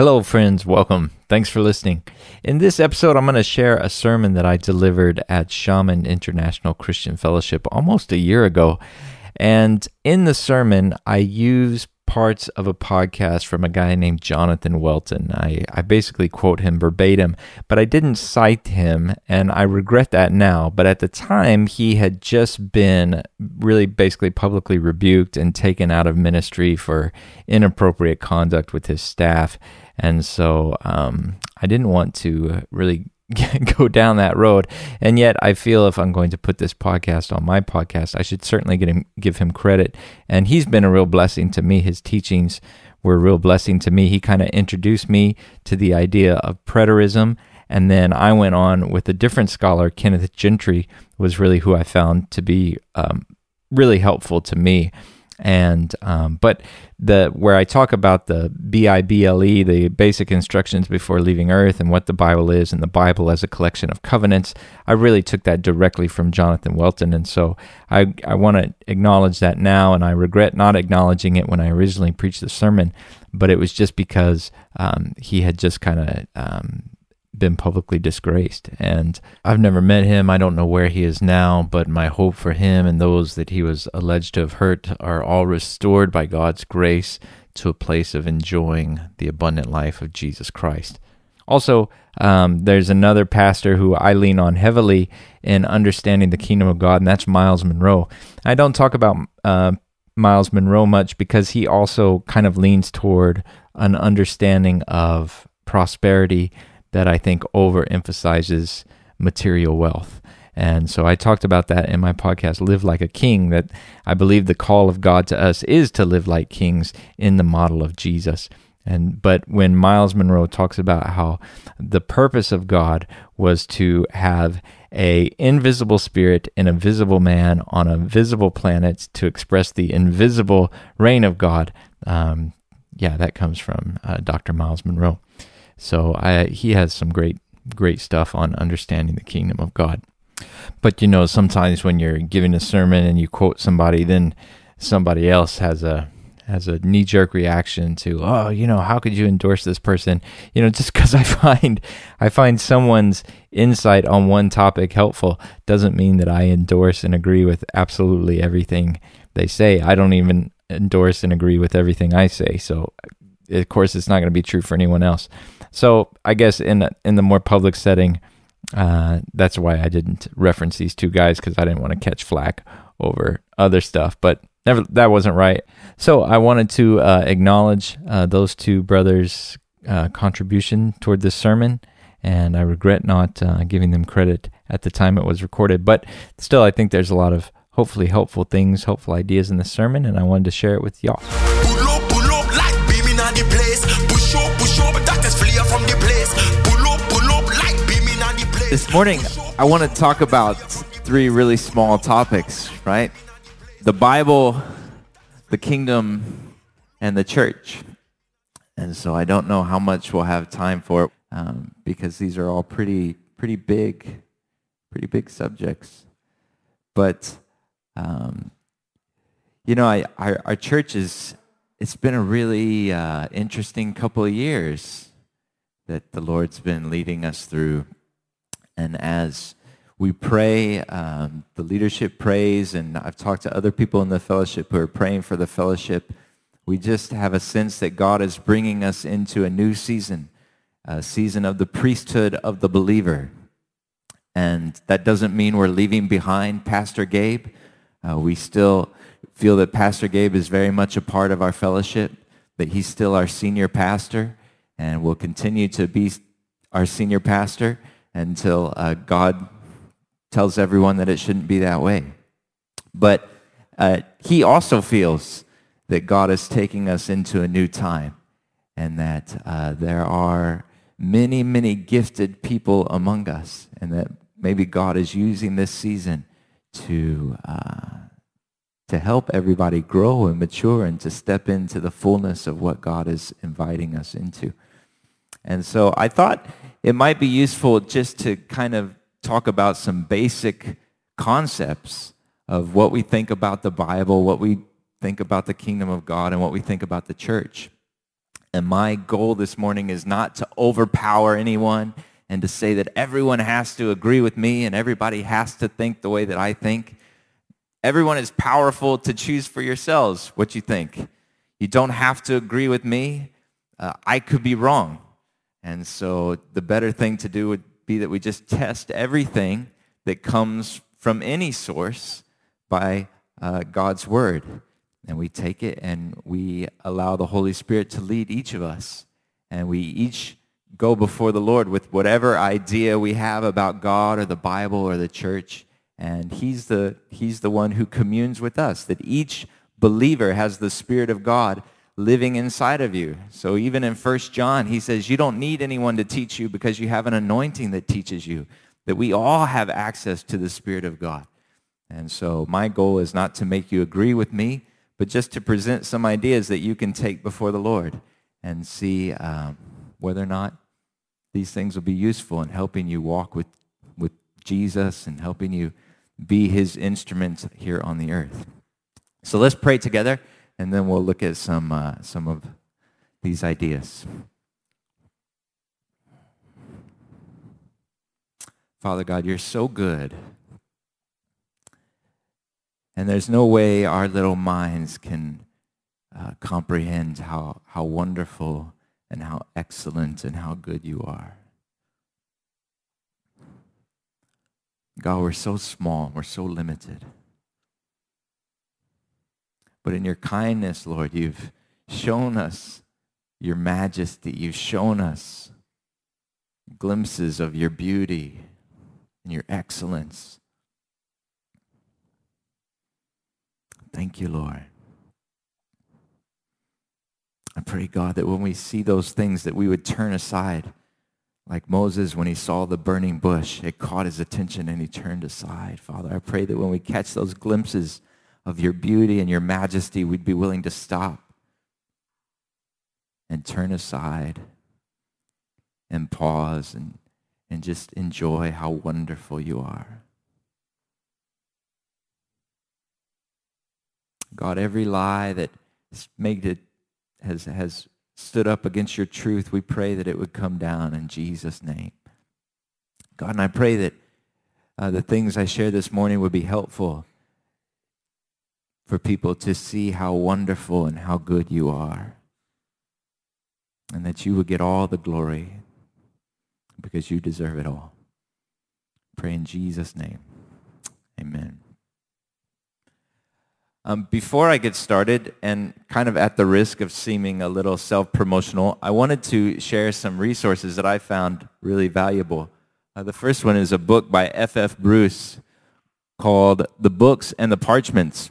Hello, friends. Welcome. Thanks for listening. In this episode, I'm going to share a sermon that I delivered at Xiamen International Christian Fellowship almost a year ago. And in the sermon, I use parts of a podcast from a guy named Jonathan Welton. I, I basically quote him verbatim, but I didn't cite him, and I regret that now. But at the time, he had just been really basically publicly rebuked and taken out of ministry for inappropriate conduct with his staff. And so um, I didn't want to really go down that road. And yet, I feel if I'm going to put this podcast on my podcast, I should certainly him, give him credit. And he's been a real blessing to me. His teachings were a real blessing to me. He kind of introduced me to the idea of preterism. And then I went on with a different scholar, Kenneth Gentry, was really who I found to be um, really helpful to me and um, but the where I talk about the B I B L E, the basic instructions before leaving Earth, and what the Bible is, and the Bible as a collection of covenants, I really took that directly from Jonathan Welton, and so I I want to acknowledge that now, and I regret not acknowledging it when I originally preached the sermon, but it was just because um, he had just kind of um, been publicly disgraced. And I've never met him. I don't know where he is now, but my hope for him and those that he was alleged to have hurt are all restored by God's grace to a place of enjoying the abundant life of Jesus Christ. Also, um, there's another pastor who I lean on heavily in understanding the kingdom of God, and that's Myles Munroe. I don't talk about uh, Myles Munroe much because he also kind of leans toward an understanding of prosperity that I think overemphasizes material wealth. And so I talked about that in my podcast, Live Like a King, that I believe the call of God to us is to live like kings in the model of Jesus. And but when Myles Munroe talks about how the purpose of God was to have a invisible spirit in a visible man on a visible planet to express the invisible reign of God, um, yeah, that comes from uh, Dr. Myles Munroe. So I, he has some great great stuff on understanding the kingdom of God. But you know, sometimes when you're giving a sermon and you quote somebody, then somebody else has a has a knee jerk reaction to, oh, you know, how could you endorse this person? You know, just because I find I find someone's insight on one topic helpful doesn't mean that I endorse and agree with absolutely everything they say. I don't even endorse and agree with everything I say. So of course, it's not going to be true for anyone else. So I guess in in the more public setting, uh, that's why I didn't reference these two guys because I didn't want to catch flack over other stuff. But never, that wasn't right. So I wanted to uh, acknowledge uh, those two brothers' uh, contribution toward this sermon, and I regret not uh, giving them credit at the time it was recorded. But still, I think there's a lot of hopefully helpful things, helpful ideas in the sermon, and I wanted to share it with y'all from the place. Pull up, pull up, like beaming on the place. This morning, I want to talk about three really small topics, right? The Bible, the kingdom, and the church. And so I don't know how much we'll have time for um, because these are all pretty, pretty big, pretty big subjects. But, um, you know, I, our, our church is it's been a really uh, interesting couple of years that the Lord's been leading us through. And as we pray, um, the leadership prays, and I've talked to other people in the fellowship who are praying for the fellowship. We just have a sense that God is bringing us into a new season, a season of the priesthood of the believer. And that doesn't mean we're leaving behind Pastor Gabe. Uh, we still feel that Pastor Gabe is very much a part of our fellowship, that he's still our senior pastor and will continue to be our senior pastor until uh, God tells everyone that it shouldn't be that way. But uh, he also feels that God is taking us into a new time and that uh, there are many, many gifted people among us, and that maybe God is using this season to uh, to help everybody grow and mature and to step into the fullness of what God is inviting us into. And so I thought it might be useful just to kind of talk about some basic concepts of what we think about the Bible, what we think about the kingdom of God, and what we think about the church. And my goal this morning is not to overpower anyone and to say that everyone has to agree with me and everybody has to think the way that I think. Everyone is powerful to choose for yourselves what you think. You don't have to agree with me. Uh, I could be wrong. And so the better thing to do would be that we just test everything that comes from any source by uh, God's word. And we take it and we allow the Holy Spirit to lead each of us. And we each go before the Lord with whatever idea we have about God or the Bible or the church. And he's the, he's the one who communes with us, that each believer has the Spirit of God living inside of you. So even in 1 John, he says, you don't need anyone to teach you because you have an anointing that teaches you, that we all have access to the Spirit of God. And so my goal is not to make you agree with me, but just to present some ideas that you can take before the Lord and see um, whether or not these things will be useful in helping you walk with, with Jesus and helping you be his instrument here on the earth. So let's pray together, and then we'll look at some, uh, some of these ideas. Father God, you're so good. And there's no way our little minds can uh, comprehend how, how wonderful and how excellent and how good you are. God, we're so small, we're so limited. But in your kindness, Lord, you've shown us your majesty. You've shown us glimpses of your beauty and your excellence. Thank you, Lord. I pray, God, that when we see those things, that we would turn aside. Like Moses, when he saw the burning bush, it caught his attention and he turned aside. Father, I pray that when we catch those glimpses of your beauty and your majesty, we'd be willing to stop and turn aside and pause and, and just enjoy how wonderful you are. God, every lie that has made it has, has stood up against your truth, we pray that it would come down in Jesus' name. God, and I pray that uh, the things I shared this morning would be helpful for people to see how wonderful and how good you are. And that you would get all the glory because you deserve it all. Pray in Jesus' name. Amen. Um, before I get started, and kind of at the risk of seeming a little self-promotional, I wanted to share some resources that I found really valuable. Uh, the first one is a book by F. F. Bruce called "The Books and the Parchments,"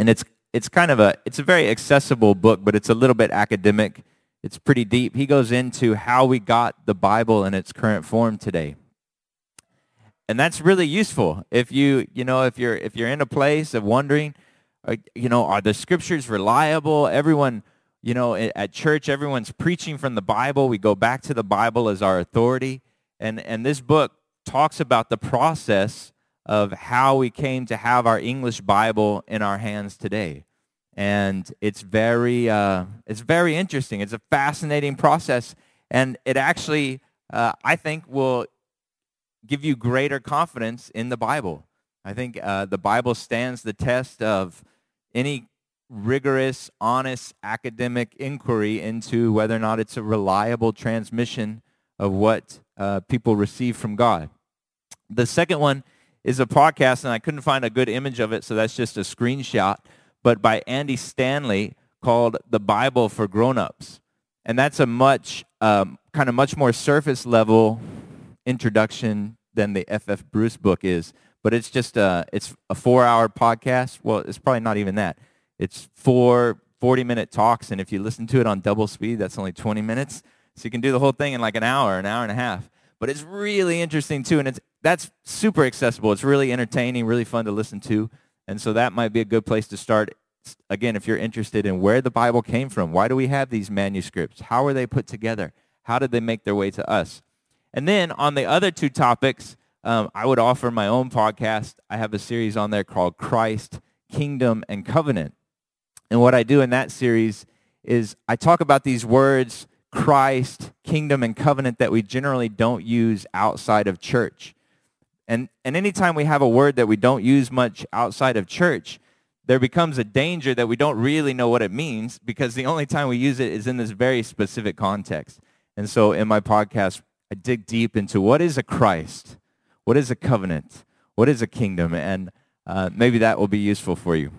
and it's it's kind of a it's a very accessible book, but it's a little bit academic. It's pretty deep. He goes into how we got the Bible in its current form today and that's really useful if you you know if you're if you're in a place of wondering uh, you know, are the scriptures reliable? Everyone, you know, at church, everyone's preaching from the Bible. We go back to the Bible as our authority. And, and this book talks about the process of how we came to have our English Bible in our hands today. And it's very, uh, it's very interesting. It's a fascinating process. And it actually, uh, I think, will give you greater confidence in the Bible. I think uh, the Bible stands the test of any rigorous, honest academic inquiry into whether or not it's a reliable transmission of what uh, people receive from God. The second one is a podcast, and I couldn't find a good image of it, so that's just a screenshot, but by Andy Stanley called The Bible for Grown-Ups. And that's a much, um, kind of much more surface level introduction than the F.F. Bruce book is but it's just a, it's a four hour podcast. Well, it's probably not even that. It's four 40 minute talks. And if you listen to it on double speed, that's only 20 minutes. So you can do the whole thing in like an hour, an hour and a half. But it's really interesting too. And it's, that's super accessible. It's really entertaining, really fun to listen to. And so that might be a good place to start. Again, if you're interested in where the Bible came from, why do we have these manuscripts? How were they put together? How did they make their way to us? And then on the other two topics, um, I would offer my own podcast. I have a series on there called Christ, Kingdom, and Covenant. And what I do in that series is I talk about these words, Christ, kingdom, and covenant that we generally don't use outside of church. And, and anytime we have a word that we don't use much outside of church, there becomes a danger that we don't really know what it means because the only time we use it is in this very specific context. And so in my podcast, I dig deep into what is a Christ? What is a covenant? What is a kingdom? And uh, maybe that will be useful for you.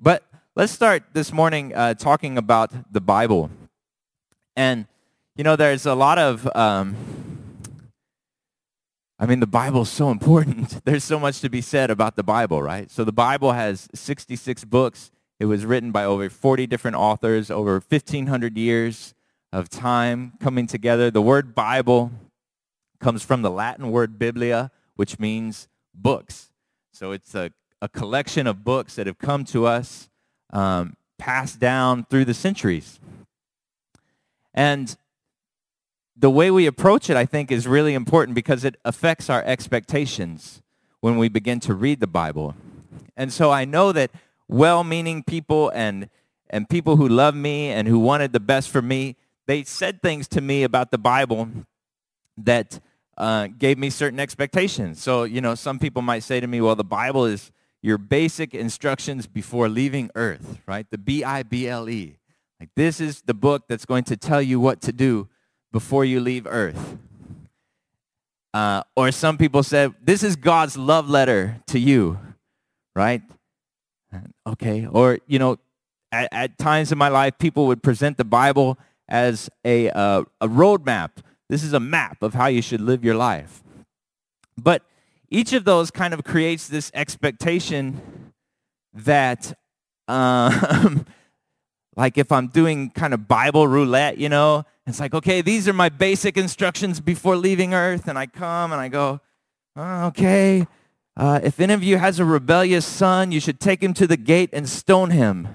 But let's start this morning uh, talking about the Bible. And, you know, there's a lot of um, I mean, the Bible is so important. There's so much to be said about the Bible, right? So the Bible has 66 books. It was written by over 40 different authors, over 1,500 years of time coming together. The word Bible comes from the Latin word biblia, which means books. So it's a, a collection of books that have come to us, um, passed down through the centuries. And the way we approach it, I think, is really important because it affects our expectations when we begin to read the Bible. And so I know that well-meaning people and, and people who love me and who wanted the best for me, they said things to me about the Bible that uh, gave me certain expectations. So, you know, some people might say to me, well, the Bible is your basic instructions before leaving earth, right? The B-I-B-L-E. Like this is the book that's going to tell you what to do before you leave earth. Uh, or some people said, this is God's love letter to you, right? Okay. Or, you know, at, at times in my life, people would present the Bible as a, uh, a roadmap. This is a map of how you should live your life. But each of those kind of creates this expectation that, um, like if I'm doing kind of Bible roulette, you know, it's like, okay, these are my basic instructions before leaving earth. And I come and I go, oh, okay, uh, if any of you has a rebellious son, you should take him to the gate and stone him.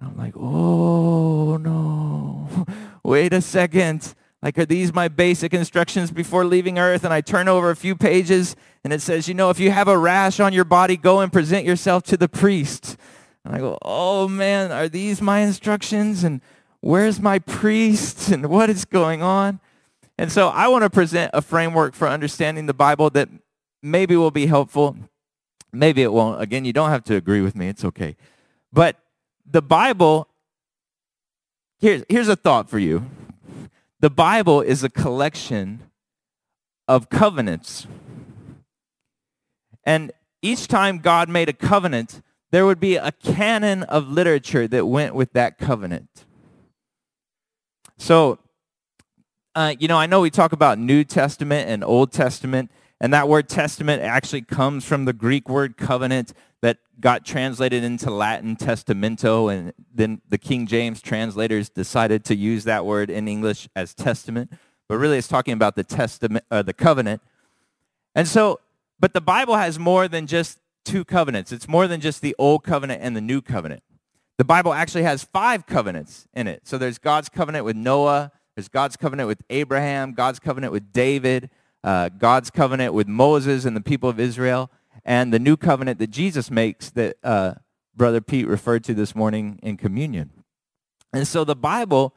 I'm like, oh, no. Wait a second. Like, are these my basic instructions before leaving earth? And I turn over a few pages and it says, you know, if you have a rash on your body, go and present yourself to the priest. And I go, oh man, are these my instructions? And where's my priest and what is going on? And so I want to present a framework for understanding the Bible that maybe will be helpful. Maybe it won't. Again, you don't have to agree with me. It's okay. But the Bible, here's, here's a thought for you. The Bible is a collection of covenants. And each time God made a covenant, there would be a canon of literature that went with that covenant. So, uh, you know, I know we talk about New Testament and Old Testament, and that word testament actually comes from the Greek word covenant that got translated into Latin testamento, and then the King James translators decided to use that word in English as testament. But really, it's talking about the testament, uh, the covenant. And so, but the Bible has more than just two covenants. It's more than just the old covenant and the new covenant. The Bible actually has five covenants in it. So there's God's covenant with Noah, there's God's covenant with Abraham, God's covenant with David, uh, God's covenant with Moses and the people of Israel, and the new covenant that Jesus makes that uh, Brother Pete referred to this morning in communion. And so the Bible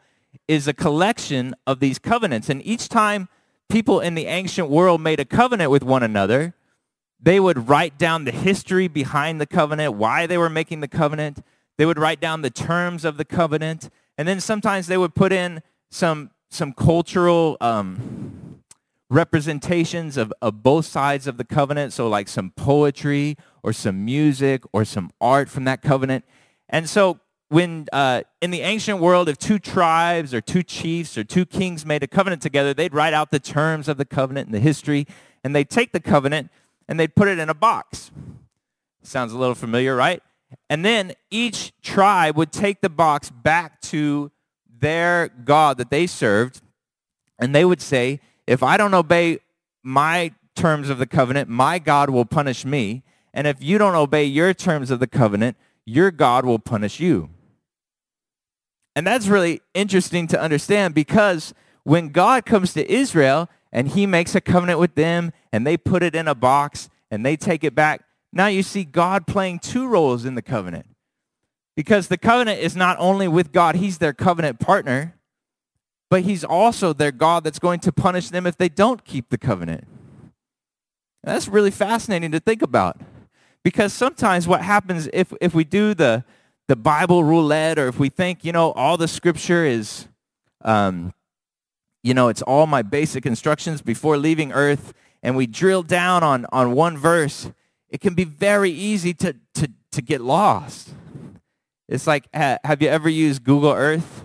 is a collection of these covenants. And each time people in the ancient world made a covenant with one another, they would write down the history behind the covenant, why they were making the covenant. They would write down the terms of the covenant, and then sometimes they would put in some some cultural um, representations of, of both sides of the covenant. So like some poetry or some music or some art from that covenant. And so when uh, in the ancient world, if two tribes or two chiefs or two kings made a covenant together, they'd write out the terms of the covenant and the history, and they'd take the covenant and they'd put it in a box. Sounds a little familiar, right? And then each tribe would take the box back to their God that they served, and they would say, if I don't obey my terms of the covenant, my God will punish me. And if you don't obey your terms of the covenant, your God will punish you. And that's really interesting to understand because when God comes to Israel and he makes a covenant with them and they put it in a box and they take it back, now you see God playing two roles in the covenant. Because the covenant is not only with God, He's their covenant partner, but He's also their God that's going to punish them if they don't keep the covenant. that's really fascinating to think about. Because sometimes what happens if, if we do the, the Bible roulette or if we think, you know, all the scripture is, um, you know, it's all my basic instructions before leaving earth and we drill down on, on one verse, it can be very easy to, to, to get lost. It's like, have you ever used Google Earth?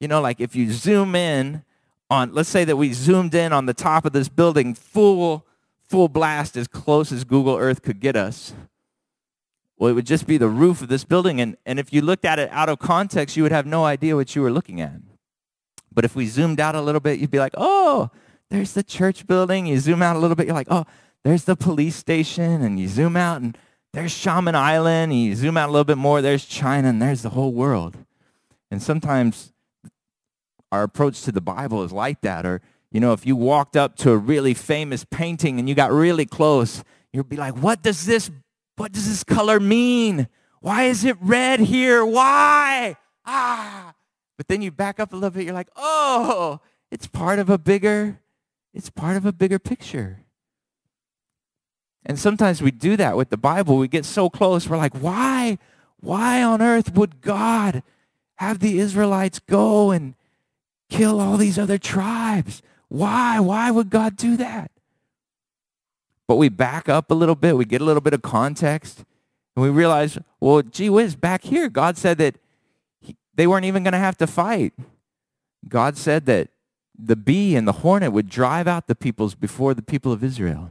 You know, like if you zoom in on, let's say that we zoomed in on the top of this building full, full blast as close as Google Earth could get us. Well, it would just be the roof of this building. And, and if you looked at it out of context, you would have no idea what you were looking at. But if we zoomed out a little bit, you'd be like, oh, there's the church building. You zoom out a little bit, you're like, oh, there's the police station. And you zoom out, and there's Xiamen Island. And you zoom out a little bit more, there's China, and there's the whole world. And sometimes our approach to the Bible is like that. Or, you know, if you walked up to a really famous painting and you got really close, you'd be like, what does this, what does this color mean? Why is it red here? Why? Ah. But then you back up a little bit, you're like, oh, it's part of a bigger it's part of a bigger picture. And sometimes we do that with the Bible. We get so close, we're like, why? Why on earth would God have the Israelites go and kill all these other tribes? Why? Why would God do that? But we back up a little bit, we get a little bit of context, and we realize, well, gee whiz, back here, God said that he, they weren't even going to have to fight. God said that the bee and the hornet would drive out the peoples before the people of Israel.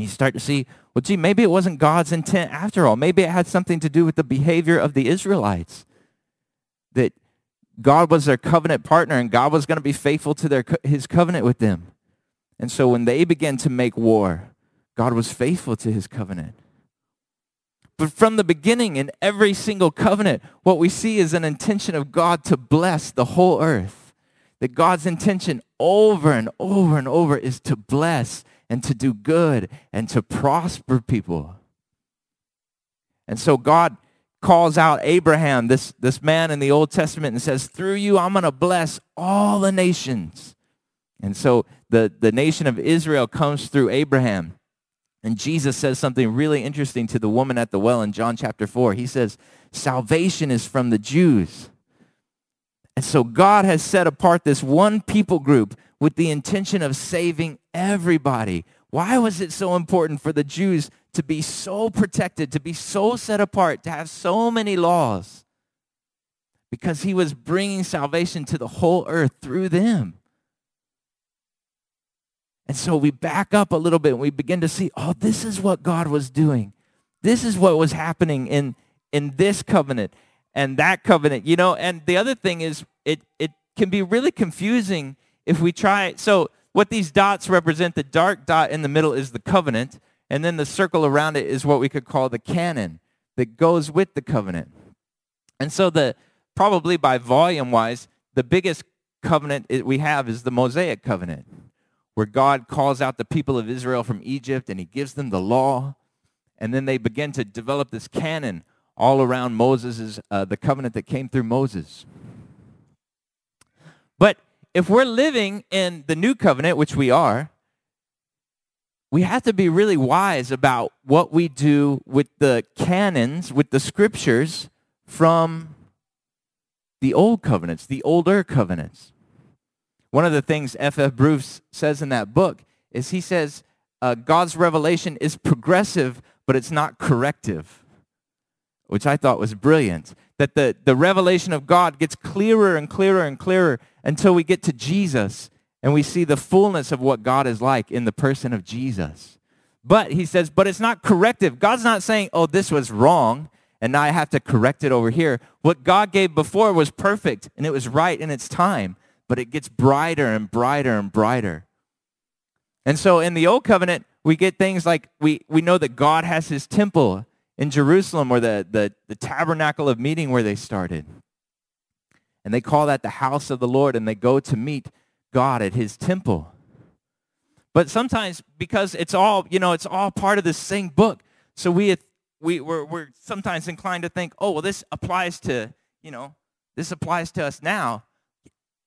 And you start to see, well, gee, maybe it wasn't God's intent after all. Maybe it had something to do with the behavior of the Israelites. That God was their covenant partner and God was going to be faithful to their, his covenant with them. And so when they began to make war, God was faithful to his covenant. But from the beginning, in every single covenant, what we see is an intention of God to bless the whole earth that God's intention over and over and over is to bless and to do good and to prosper people. And so God calls out Abraham, this, this man in the Old Testament, and says, Through you, I'm going to bless all the nations. And so the, the nation of Israel comes through Abraham. And Jesus says something really interesting to the woman at the well in John chapter 4. He says, Salvation is from the Jews. And so God has set apart this one people group with the intention of saving everybody. Why was it so important for the Jews to be so protected, to be so set apart, to have so many laws? Because he was bringing salvation to the whole earth through them. And so we back up a little bit and we begin to see, oh, this is what God was doing. This is what was happening in, in this covenant and that covenant. You know, and the other thing is it, it can be really confusing if we try. So what these dots represent, the dark dot in the middle is the covenant, and then the circle around it is what we could call the canon that goes with the covenant. And so the probably by volume wise, the biggest covenant we have is the Mosaic covenant, where God calls out the people of Israel from Egypt and he gives them the law. And then they begin to develop this canon all around Moses' uh, the covenant that came through Moses. But if we're living in the new covenant, which we are, we have to be really wise about what we do with the canons, with the scriptures from the old covenants, the older covenants. One of the things F.F. F. Bruce says in that book is he says uh, God's revelation is progressive, but it's not corrective, which I thought was brilliant. That the, the revelation of God gets clearer and clearer and clearer until we get to Jesus and we see the fullness of what God is like in the person of Jesus. But he says, but it's not corrective. God's not saying, oh, this was wrong and now I have to correct it over here. What God gave before was perfect and it was right in its time, but it gets brighter and brighter and brighter. And so in the old covenant, we get things like we, we know that God has his temple in Jerusalem or the, the, the tabernacle of meeting where they started. And they call that the house of the Lord, and they go to meet God at his temple. But sometimes, because it's all, you know, it's all part of the same book, so we we, we're, we're sometimes inclined to think, oh, well, this applies to, you know, this applies to us now.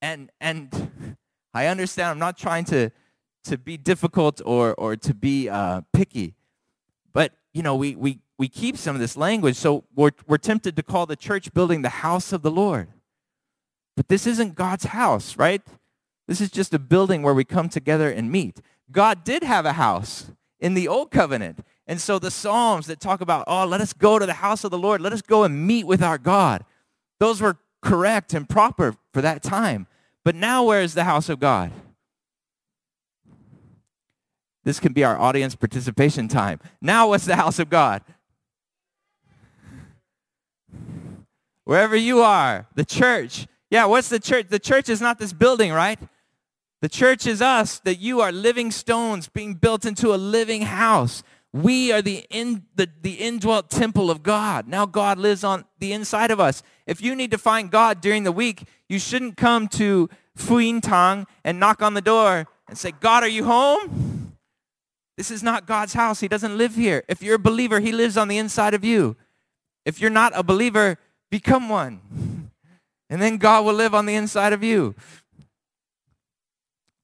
And, and I understand I'm not trying to, to be difficult or, or to be uh, picky. But, you know, we, we, we keep some of this language, so we're, we're tempted to call the church building the house of the Lord. But this isn't God's house, right? This is just a building where we come together and meet. God did have a house in the old covenant. And so the Psalms that talk about, oh, let us go to the house of the Lord, let us go and meet with our God, those were correct and proper for that time. But now, where is the house of God? This can be our audience participation time. Now, what's the house of God? Wherever you are, the church. Yeah, what's the church? The church is not this building, right? The church is us, that you are living stones being built into a living house. We are the, in, the, the indwelt temple of God. Now God lives on the inside of us. If you need to find God during the week, you shouldn't come to Fuyin Tang and knock on the door and say, God, are you home? This is not God's house. He doesn't live here. If you're a believer, He lives on the inside of you. If you're not a believer, become one. And then God will live on the inside of you.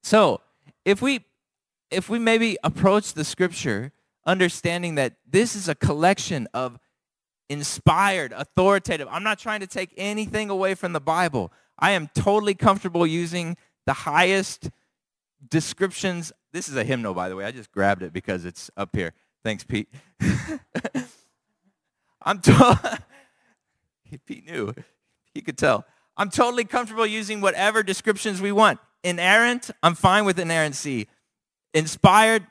So, if we if we maybe approach the scripture understanding that this is a collection of inspired, authoritative. I'm not trying to take anything away from the Bible. I am totally comfortable using the highest descriptions. This is a hymnal, by the way. I just grabbed it because it's up here. Thanks, Pete. I'm Pete knew. He could tell. I'm totally comfortable using whatever descriptions we want. Inerrant, I'm fine with inerrancy. Inspired,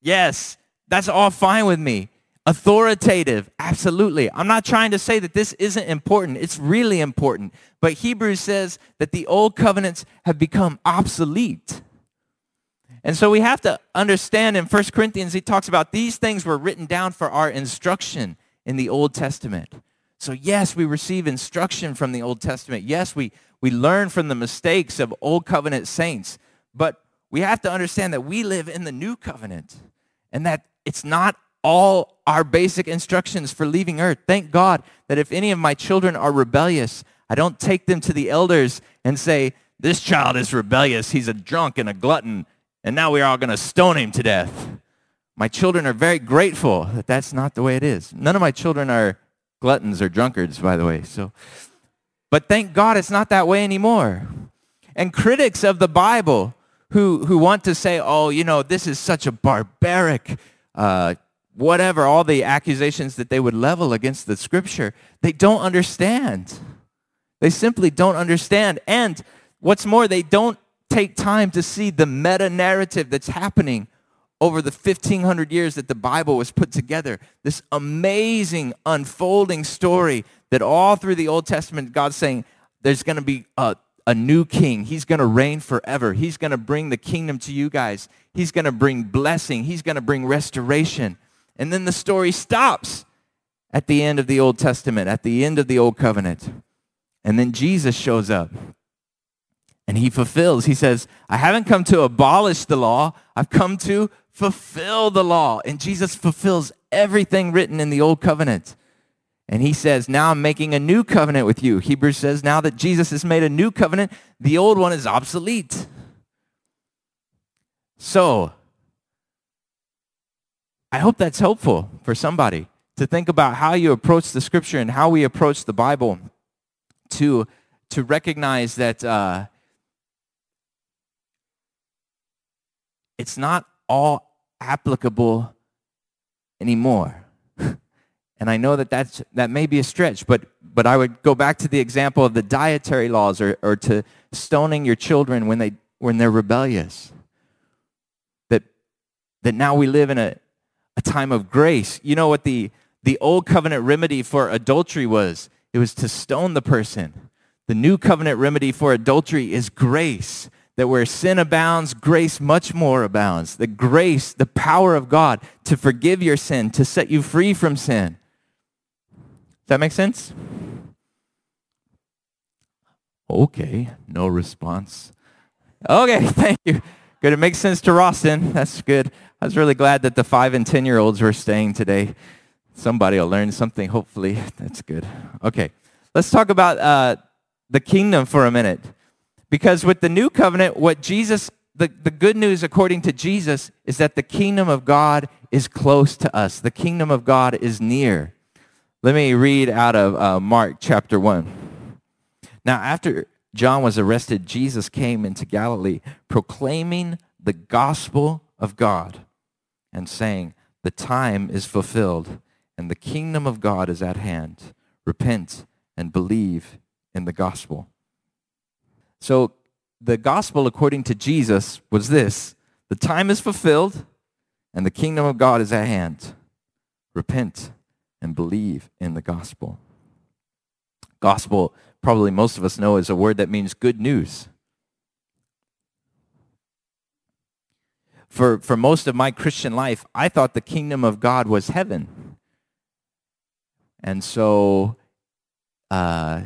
yes, that's all fine with me. Authoritative, absolutely. I'm not trying to say that this isn't important. It's really important. But Hebrews says that the old covenants have become obsolete. And so we have to understand in 1 Corinthians, he talks about these things were written down for our instruction in the Old Testament. So, yes, we receive instruction from the Old Testament. Yes, we, we learn from the mistakes of Old Covenant saints. But we have to understand that we live in the New Covenant and that it's not all our basic instructions for leaving earth. Thank God that if any of my children are rebellious, I don't take them to the elders and say, This child is rebellious. He's a drunk and a glutton, and now we're all going to stone him to death. My children are very grateful that that's not the way it is. None of my children are gluttons or drunkards, by the way. So, but thank God it's not that way anymore. And critics of the Bible who, who want to say, oh, you know, this is such a barbaric, uh, whatever, all the accusations that they would level against the scripture, they don't understand. They simply don't understand. And what's more, they don't take time to see the meta narrative that's happening over the 1500 years that the Bible was put together. This amazing unfolding story that all through the Old Testament, God's saying there's going to be a, a new king. He's going to reign forever. He's going to bring the kingdom to you guys. He's going to bring blessing. He's going to bring restoration. And then the story stops at the end of the Old Testament, at the end of the Old Covenant. And then Jesus shows up and he fulfills. He says, I haven't come to abolish the law, I've come to fulfill the law. And Jesus fulfills everything written in the old covenant. And he says, Now I'm making a new covenant with you. Hebrews says, Now that Jesus has made a new covenant, the old one is obsolete. So, I hope that's helpful for somebody to think about how you approach the scripture and how we approach the Bible to, to recognize that uh, it's not all applicable anymore. and I know that that's, that may be a stretch, but, but I would go back to the example of the dietary laws or, or to stoning your children when, they, when they're rebellious. That, that now we live in a, a time of grace. You know what the, the old covenant remedy for adultery was? It was to stone the person. The new covenant remedy for adultery is grace that where sin abounds, grace much more abounds. The grace, the power of God to forgive your sin, to set you free from sin. Does that make sense? Okay, no response. Okay, thank you. Good. It makes sense to Rawson. That's good. I was really glad that the five and 10 year olds were staying today. Somebody will learn something, hopefully. That's good. Okay, let's talk about uh, the kingdom for a minute. Because with the new covenant, what Jesus, the, the good news according to Jesus is that the kingdom of God is close to us. The kingdom of God is near. Let me read out of uh, Mark chapter 1. Now, after John was arrested, Jesus came into Galilee proclaiming the gospel of God and saying, The time is fulfilled and the kingdom of God is at hand. Repent and believe in the gospel. So, the gospel according to Jesus was this the time is fulfilled and the kingdom of God is at hand. Repent and believe in the gospel. Gospel, probably most of us know, is a word that means good news. For, for most of my Christian life, I thought the kingdom of God was heaven. And so uh,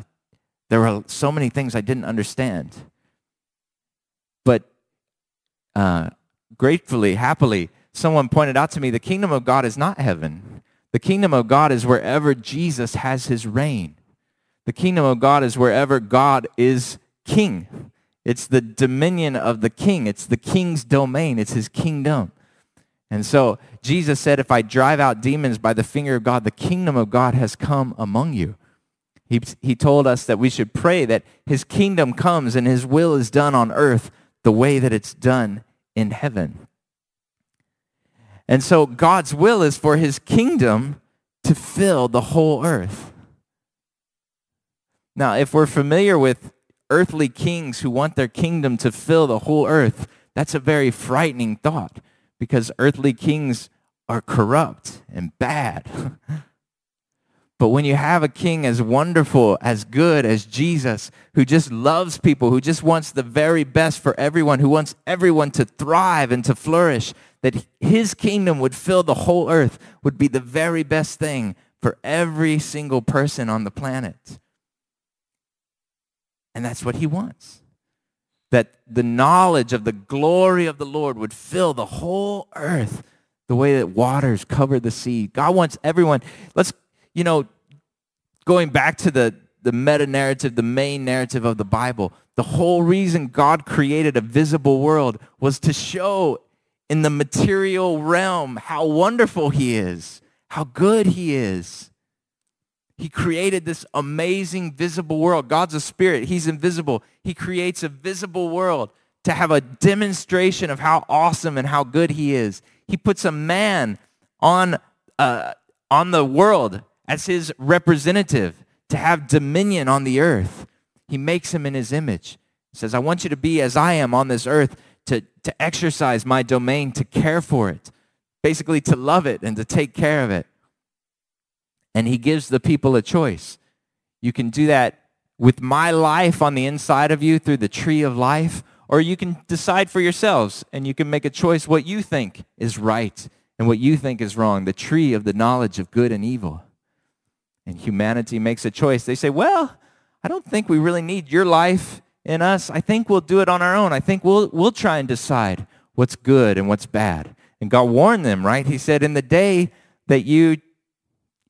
there were so many things I didn't understand. But uh, gratefully, happily, someone pointed out to me the kingdom of God is not heaven. The kingdom of God is wherever Jesus has his reign. The kingdom of God is wherever God is king. It's the dominion of the king. It's the king's domain. It's his kingdom. And so Jesus said, if I drive out demons by the finger of God, the kingdom of God has come among you. He, he told us that we should pray that his kingdom comes and his will is done on earth the way that it's done in heaven. And so God's will is for his kingdom to fill the whole earth. Now, if we're familiar with earthly kings who want their kingdom to fill the whole earth, that's a very frightening thought because earthly kings are corrupt and bad. But when you have a king as wonderful, as good as Jesus, who just loves people, who just wants the very best for everyone, who wants everyone to thrive and to flourish, that his kingdom would fill the whole earth would be the very best thing for every single person on the planet. And that's what he wants. That the knowledge of the glory of the Lord would fill the whole earth the way that waters cover the sea. God wants everyone. Let's, you know, going back to the, the meta narrative, the main narrative of the Bible, the whole reason God created a visible world was to show in the material realm how wonderful He is, how good He is. He created this amazing visible world. God's a spirit, He's invisible. He creates a visible world to have a demonstration of how awesome and how good He is. He puts a man on, uh, on the world as His representative to have dominion on the earth. He makes him in His image. He says, I want you to be as I am on this earth, to, to exercise my domain, to care for it, basically to love it and to take care of it and he gives the people a choice. You can do that with my life on the inside of you through the tree of life, or you can decide for yourselves and you can make a choice what you think is right and what you think is wrong, the tree of the knowledge of good and evil. And humanity makes a choice. They say, Well, I don't think we really need your life in us. I think we'll do it on our own. I think we'll, we'll try and decide what's good and what's bad. And God warned them, right? He said, In the day that you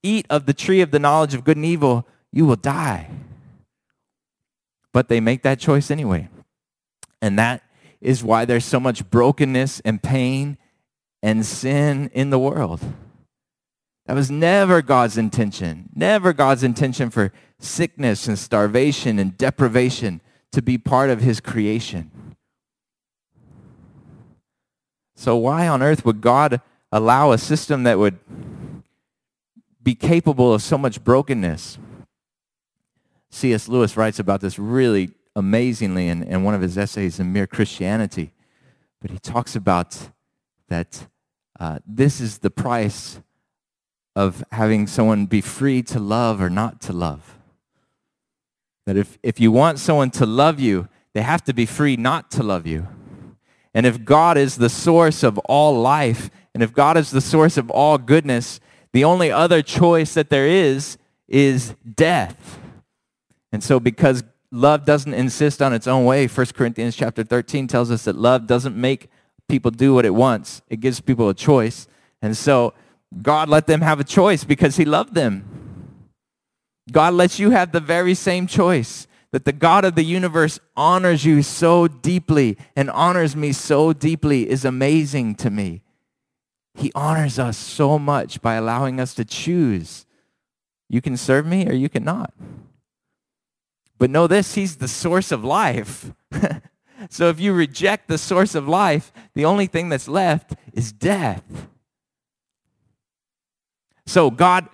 eat of the tree of the knowledge of good and evil, you will die. But they make that choice anyway. And that is why there's so much brokenness and pain and sin in the world. That was never God's intention. Never God's intention for sickness and starvation and deprivation to be part of his creation. So, why on earth would God allow a system that would be capable of so much brokenness. C.S. Lewis writes about this really amazingly in, in one of his essays in Mere Christianity. But he talks about that uh, this is the price of having someone be free to love or not to love. That if, if you want someone to love you, they have to be free not to love you. And if God is the source of all life, and if God is the source of all goodness, the only other choice that there is is death. And so because love doesn't insist on its own way, 1 Corinthians chapter 13 tells us that love doesn't make people do what it wants. It gives people a choice. And so God let them have a choice because he loved them. God lets you have the very same choice. That the God of the universe honors you so deeply and honors me so deeply is amazing to me. He honors us so much by allowing us to choose. You can serve me or you cannot. But know this, He's the source of life. so if you reject the source of life, the only thing that's left is death. So God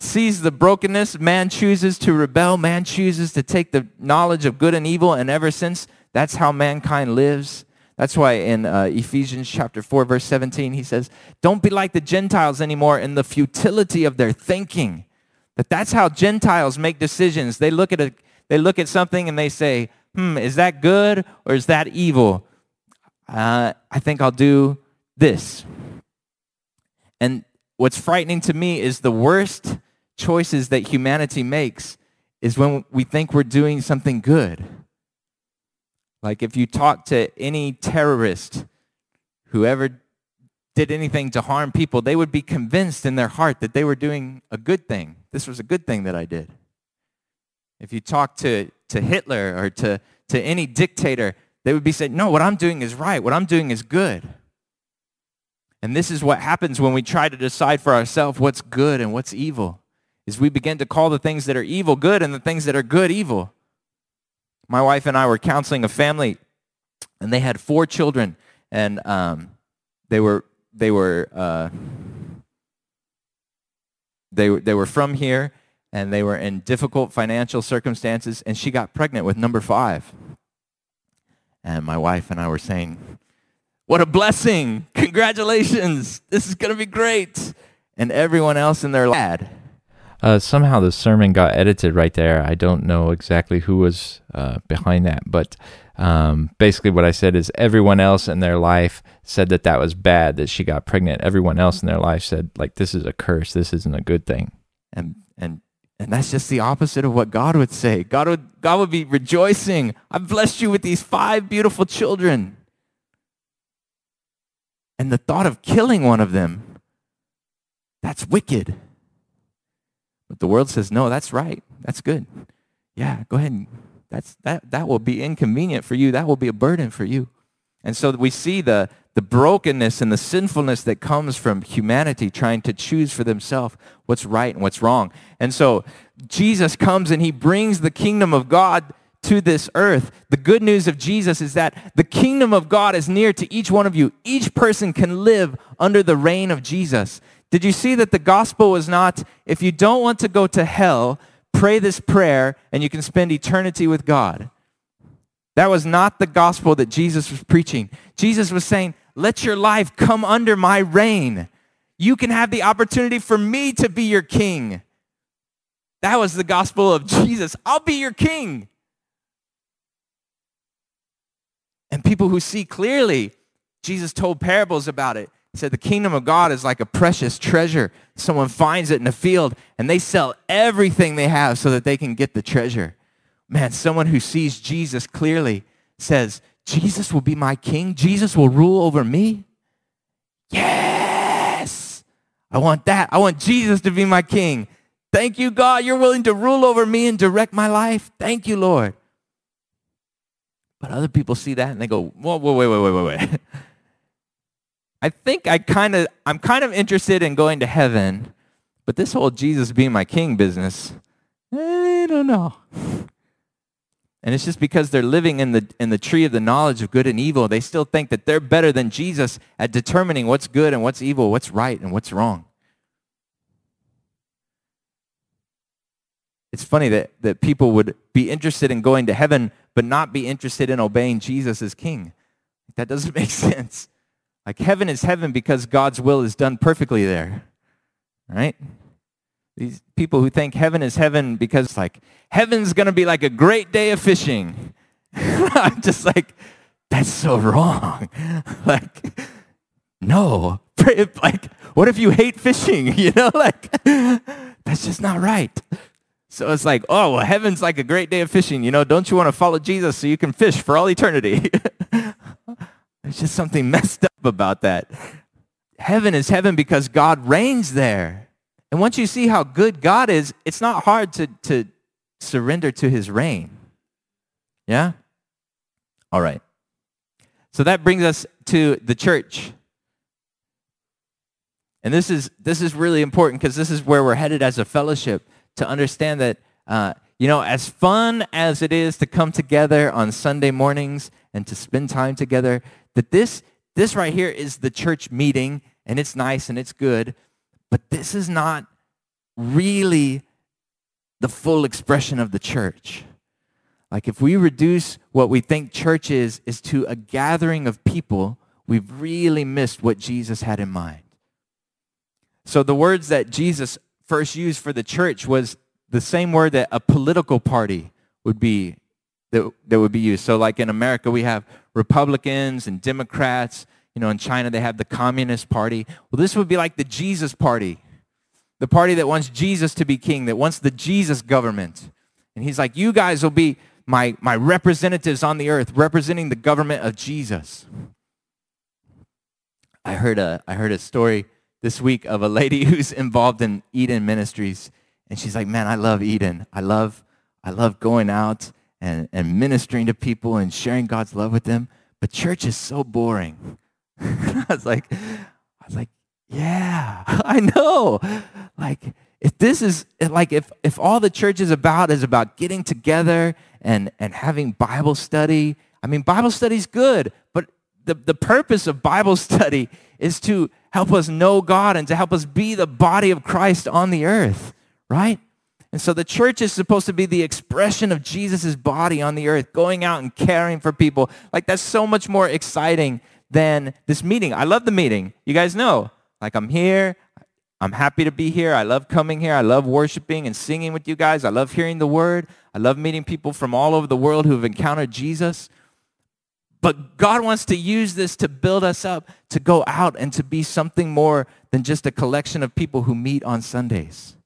sees the brokenness, man chooses to rebel, man chooses to take the knowledge of good and evil, and ever since, that's how mankind lives. That's why in uh, Ephesians chapter 4, verse 17, he says, Don't be like the Gentiles anymore in the futility of their thinking. That that's how Gentiles make decisions. They look at a, they look at something and they say, "Hmm, is that good or is that evil?" Uh, I think I'll do this. And what's frightening to me is the worst choices that humanity makes is when we think we're doing something good. Like if you talk to any terrorist who ever did anything to harm people, they would be convinced in their heart that they were doing a good thing. This was a good thing that I did. If you talk to, to Hitler or to, to any dictator, they would be saying, No, what I'm doing is right. What I'm doing is good. And this is what happens when we try to decide for ourselves what's good and what's evil. Is we begin to call the things that are evil good and the things that are good evil. My wife and I were counseling a family, and they had four children, and um, they were they were uh, they they were from here and they were in difficult financial circumstances and she got pregnant with number 5 and my wife and I were saying what a blessing congratulations this is going to be great and everyone else in their lad uh, somehow the sermon got edited right there. I don't know exactly who was uh, behind that, but um, basically, what I said is everyone else in their life said that that was bad that she got pregnant. Everyone else in their life said like this is a curse. This isn't a good thing. And and and that's just the opposite of what God would say. God would God would be rejoicing. I've blessed you with these five beautiful children. And the thought of killing one of them, that's wicked. But the world says, no, that's right. That's good. Yeah, go ahead that's, that, that will be inconvenient for you. That will be a burden for you. And so we see the, the brokenness and the sinfulness that comes from humanity trying to choose for themselves what's right and what's wrong. And so Jesus comes and he brings the kingdom of God to this earth. The good news of Jesus is that the kingdom of God is near to each one of you. Each person can live under the reign of Jesus. Did you see that the gospel was not, if you don't want to go to hell, pray this prayer and you can spend eternity with God. That was not the gospel that Jesus was preaching. Jesus was saying, let your life come under my reign. You can have the opportunity for me to be your king. That was the gospel of Jesus. I'll be your king. And people who see clearly, Jesus told parables about it. He said, The kingdom of God is like a precious treasure. Someone finds it in a field and they sell everything they have so that they can get the treasure. Man, someone who sees Jesus clearly says, Jesus will be my king. Jesus will rule over me. Yes! I want that. I want Jesus to be my king. Thank you, God. You're willing to rule over me and direct my life. Thank you, Lord. But other people see that and they go, whoa, whoa, wait, wait, wait, wait, wait. I think I kind of I'm kind of interested in going to heaven, but this whole Jesus being my king business, eh, I don't know. And it's just because they're living in the in the tree of the knowledge of good and evil, they still think that they're better than Jesus at determining what's good and what's evil, what's right and what's wrong. It's funny that, that people would be interested in going to heaven, but not be interested in obeying Jesus as king. That doesn't make sense. Like heaven is heaven because God's will is done perfectly there. Right? These people who think heaven is heaven because like heaven's going to be like a great day of fishing. I'm just like that's so wrong. like no. Like what if you hate fishing, you know? Like that's just not right. So it's like, oh, well, heaven's like a great day of fishing. You know, don't you want to follow Jesus so you can fish for all eternity? There's just something messed up about that. heaven is heaven because God reigns there. And once you see how good God is, it's not hard to, to surrender to his reign. Yeah? All right. So that brings us to the church. And this is this is really important because this is where we're headed as a fellowship to understand that uh, you know as fun as it is to come together on Sunday mornings and to spend time together, that this this right here is the church meeting and it's nice and it's good, but this is not really the full expression of the church. Like if we reduce what we think church is is to a gathering of people, we've really missed what Jesus had in mind. So the words that Jesus first used for the church was the same word that a political party would be that, that would be used. So like in America we have Republicans and Democrats, you know, in China they have the Communist Party. Well, this would be like the Jesus Party. The party that wants Jesus to be king, that wants the Jesus government. And he's like, you guys will be my, my representatives on the earth, representing the government of Jesus. I heard a, I heard a story this week of a lady who's involved in Eden Ministries. And she's like, man, I love Eden. I love, I love going out and, and ministering to people and sharing God's love with them. But church is so boring. I was like, I was like, yeah, I know. Like, if this is like if if all the church is about is about getting together and and having Bible study, I mean Bible study's good, but the, the purpose of Bible study is to help us know God and to help us be the body of Christ on the earth, right? And so the church is supposed to be the expression of Jesus' body on the earth, going out and caring for people. Like that's so much more exciting than this meeting. I love the meeting. You guys know. Like I'm here, I'm happy to be here. I love coming here. I love worshiping and singing with you guys. I love hearing the word. I love meeting people from all over the world who have encountered Jesus. But God wants to use this to build us up to go out and to be something more than just a collection of people who meet on Sundays.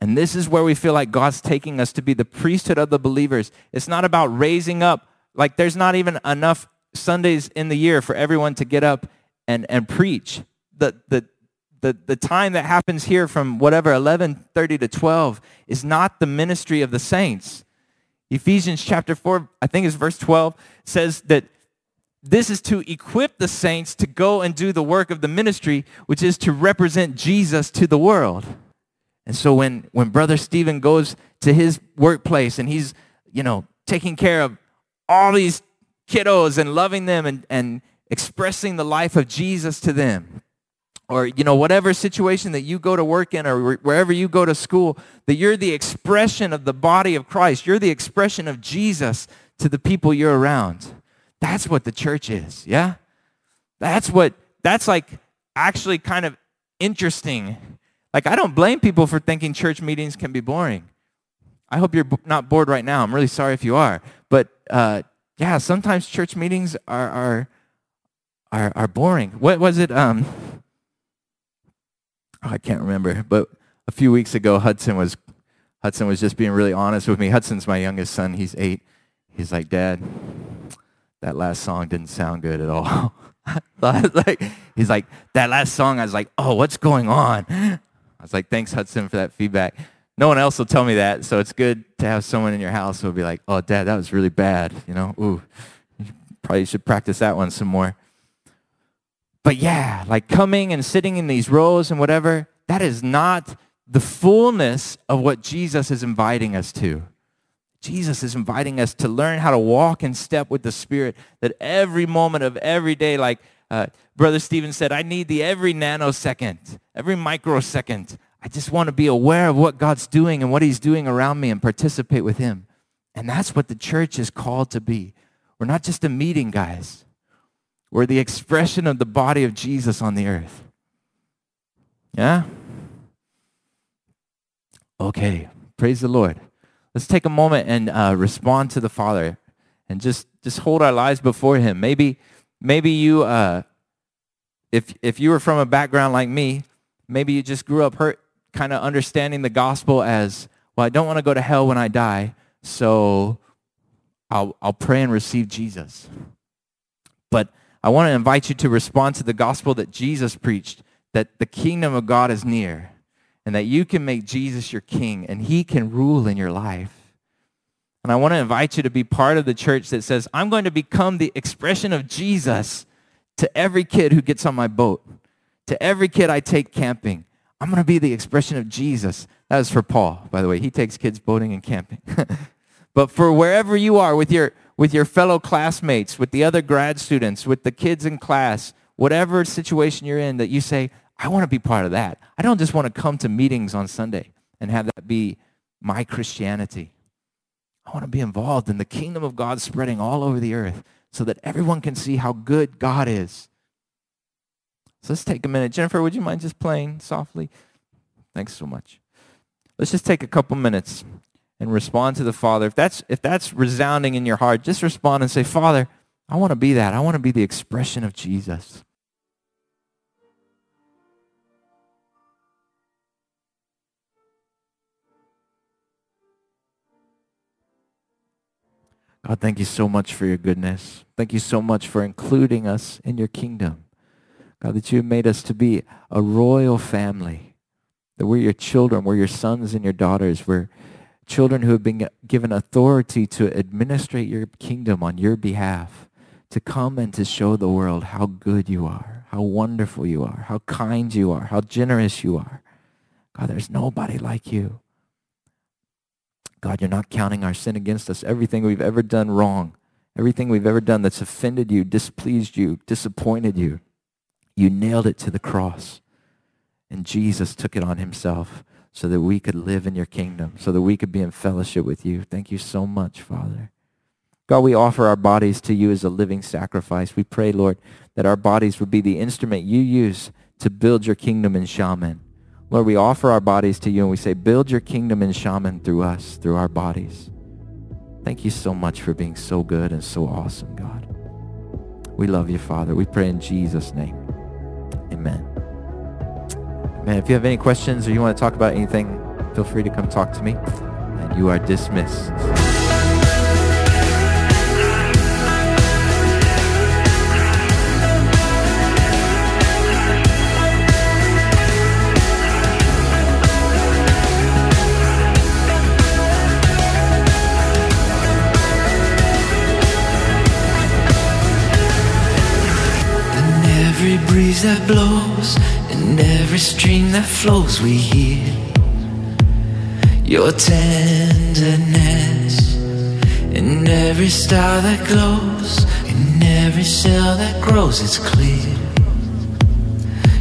And this is where we feel like God's taking us to be the priesthood of the believers. It's not about raising up, like, there's not even enough Sundays in the year for everyone to get up and, and preach. The, the, the, the time that happens here from whatever 11:30 to 12 is not the ministry of the saints. Ephesians chapter 4, I think it's verse 12, says that this is to equip the saints to go and do the work of the ministry, which is to represent Jesus to the world. And so when, when Brother Stephen goes to his workplace and he's, you know, taking care of all these kiddos and loving them and, and expressing the life of Jesus to them, or you know whatever situation that you go to work in or wherever you go to school that you're the expression of the body of Christ. You're the expression of Jesus to the people you're around. That's what the church is yeah? That's what that's like actually kind of interesting. Like I don't blame people for thinking church meetings can be boring. I hope you're not bored right now. I'm really sorry if you are. But uh, yeah sometimes church meetings are are are, are boring. What was it um oh, I can't remember, but a few weeks ago, Hudson was Hudson was just being really honest with me. Hudson's my youngest son. He's eight. He's like, Dad, that last song didn't sound good at all. like, he's like, that last song, I was like, oh, what's going on? I was like, thanks, Hudson, for that feedback. No one else will tell me that, so it's good to have someone in your house who will be like, oh, Dad, that was really bad. You know, ooh, you probably should practice that one some more. But yeah, like coming and sitting in these rows and whatever, that is not the fullness of what Jesus is inviting us to. Jesus is inviting us to learn how to walk in step with the Spirit, that every moment of every day, like uh, Brother Stephen said, I need the every nanosecond, every microsecond. I just want to be aware of what God's doing and what He's doing around me and participate with Him. And that's what the church is called to be. We're not just a meeting, guys. We're the expression of the body of Jesus on the earth. Yeah? Okay. Praise the Lord. Let's take a moment and uh, respond to the Father and just, just hold our lives before Him. Maybe, maybe you, uh, if, if you were from a background like me, maybe you just grew up hurt, kind of understanding the gospel as, well, I don't want to go to hell when I die, so I'll, I'll pray and receive Jesus. But I want to invite you to respond to the gospel that Jesus preached that the kingdom of God is near and that you can make Jesus your king and he can rule in your life. And I want to invite you to be part of the church that says, I'm going to become the expression of Jesus to every kid who gets on my boat, to every kid I take camping. I'm going to be the expression of Jesus. That is for Paul, by the way. He takes kids boating and camping. but for wherever you are with your, with your fellow classmates, with the other grad students, with the kids in class, whatever situation you're in, that you say, I want to be part of that. I don't just want to come to meetings on Sunday and have that be my Christianity. I want to be involved in the kingdom of God spreading all over the earth so that everyone can see how good God is. So let's take a minute. Jennifer, would you mind just playing softly? Thanks so much. Let's just take a couple minutes and respond to the Father. If that's if that's resounding in your heart, just respond and say, "Father, I want to be that. I want to be the expression of Jesus." God, thank you so much for your goodness. Thank you so much for including us in your kingdom. God, that you have made us to be a royal family, that we're your children, we're your sons and your daughters, we're children who have been given authority to administrate your kingdom on your behalf, to come and to show the world how good you are, how wonderful you are, how kind you are, how generous you are. God, there's nobody like you. God, you're not counting our sin against us. Everything we've ever done wrong, everything we've ever done that's offended you, displeased you, disappointed you, you nailed it to the cross. And Jesus took it on himself so that we could live in your kingdom, so that we could be in fellowship with you. Thank you so much, Father. God, we offer our bodies to you as a living sacrifice. We pray, Lord, that our bodies would be the instrument you use to build your kingdom in Xiamen. Lord, we offer our bodies to you and we say, build your kingdom in Xiamen through us, through our bodies. Thank you so much for being so good and so awesome, God. We love you, Father. We pray in Jesus' name. Amen. Amen. If you have any questions or you want to talk about anything, feel free to come talk to me. And you are dismissed. every breeze that blows and every stream that flows we hear your tenderness. In every star that glows in every cell that grows it's clear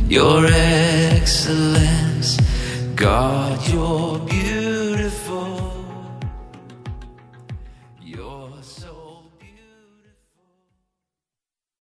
your excellence. God you're beautiful